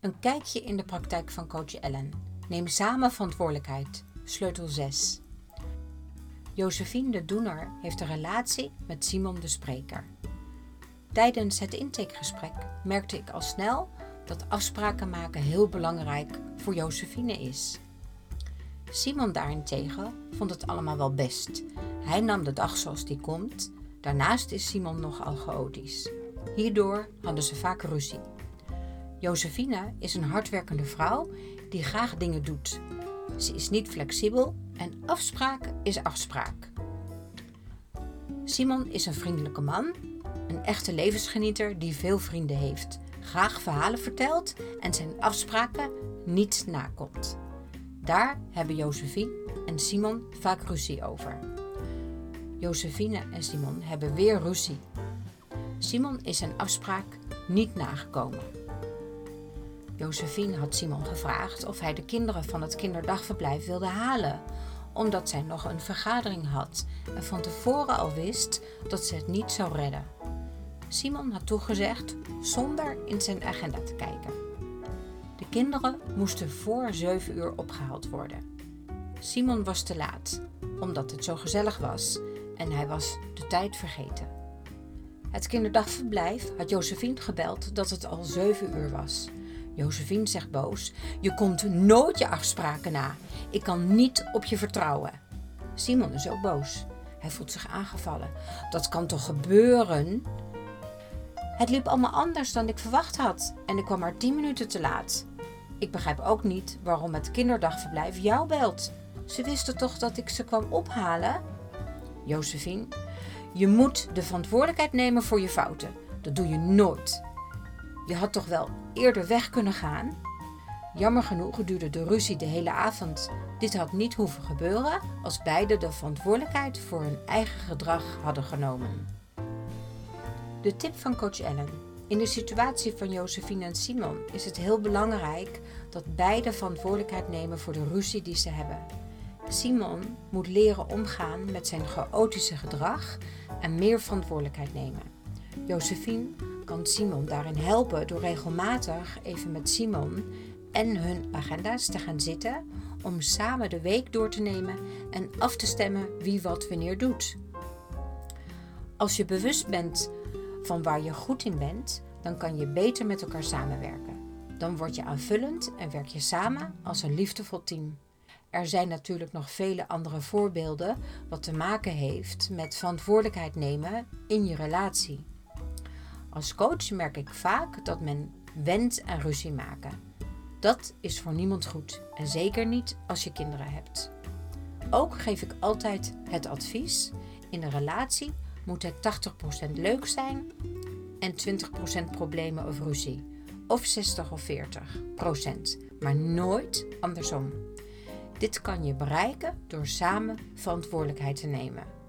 Een kijkje in de praktijk van coach Ellen. Neem samen verantwoordelijkheid. Sleutel 6. Josephine de Doener heeft een relatie met Simon de Spreker. Tijdens het intakegesprek merkte ik al snel dat afspraken maken heel belangrijk voor Josephine is. Simon daarentegen vond het allemaal wel best. Hij nam de dag zoals die komt. Daarnaast is Simon nogal chaotisch. Hierdoor hadden ze vaak ruzie. Josephine is een hardwerkende vrouw die graag dingen doet. Ze is niet flexibel en afspraak is afspraak. Simon is een vriendelijke man, een echte levensgenieter die veel vrienden heeft, graag verhalen vertelt en zijn afspraken niet nakomt. Daar hebben Josephine en Simon vaak ruzie over. Josephine en Simon hebben weer ruzie. Simon is zijn afspraak niet nagekomen. Josephine had Simon gevraagd of hij de kinderen van het kinderdagverblijf wilde halen, omdat zij nog een vergadering had en van tevoren al wist dat ze het niet zou redden. Simon had toegezegd zonder in zijn agenda te kijken. De kinderen moesten voor 7 uur opgehaald worden. Simon was te laat, omdat het zo gezellig was en hij was de tijd vergeten. Het kinderdagverblijf had Josephine gebeld dat het al 7 uur was. Josephine zegt boos: Je komt nooit je afspraken na. Ik kan niet op je vertrouwen. Simon is ook boos. Hij voelt zich aangevallen. Dat kan toch gebeuren? Het liep allemaal anders dan ik verwacht had en ik kwam maar 10 minuten te laat. Ik begrijp ook niet waarom het kinderdagverblijf jou belt. Ze wisten toch dat ik ze kwam ophalen? Josephine, je moet de verantwoordelijkheid nemen voor je fouten. Dat doe je nooit. Je had toch wel eerder weg kunnen gaan? Jammer genoeg duurde de ruzie de hele avond. Dit had niet hoeven gebeuren als beiden de verantwoordelijkheid voor hun eigen gedrag hadden genomen. De tip van coach Ellen. In de situatie van Josephine en Simon is het heel belangrijk dat beide verantwoordelijkheid nemen voor de ruzie die ze hebben. Simon moet leren omgaan met zijn chaotische gedrag en meer verantwoordelijkheid nemen. Josephine kan Simon daarin helpen door regelmatig even met Simon en hun agenda's te gaan zitten om samen de week door te nemen en af te stemmen wie wat wanneer doet. Als je bewust bent van waar je goed in bent, dan kan je beter met elkaar samenwerken. Dan word je aanvullend en werk je samen als een liefdevol team. Er zijn natuurlijk nog vele andere voorbeelden wat te maken heeft met verantwoordelijkheid nemen in je relatie. Als coach merk ik vaak dat men wendt aan ruzie maken. Dat is voor niemand goed en zeker niet als je kinderen hebt. Ook geef ik altijd het advies: in een relatie moet het 80% leuk zijn en 20% problemen of ruzie. Of 60 of 40% maar nooit andersom. Dit kan je bereiken door samen verantwoordelijkheid te nemen.